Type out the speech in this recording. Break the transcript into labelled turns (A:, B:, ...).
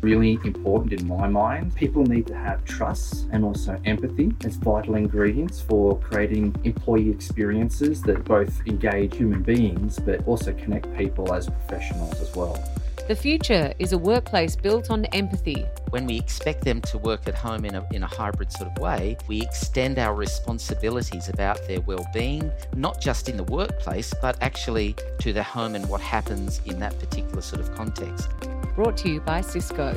A: really important in my mind. People need to have trust and also empathy as vital ingredients for creating employee experiences that both engage human beings but also connect people as professionals as well.
B: The future is a workplace built on empathy.
C: When we expect them to work at home in a, in a hybrid sort of way, we extend our responsibilities about their well-being, not just in the workplace, but actually to their home and what happens in that particular sort of context.
B: Brought to you by Cisco.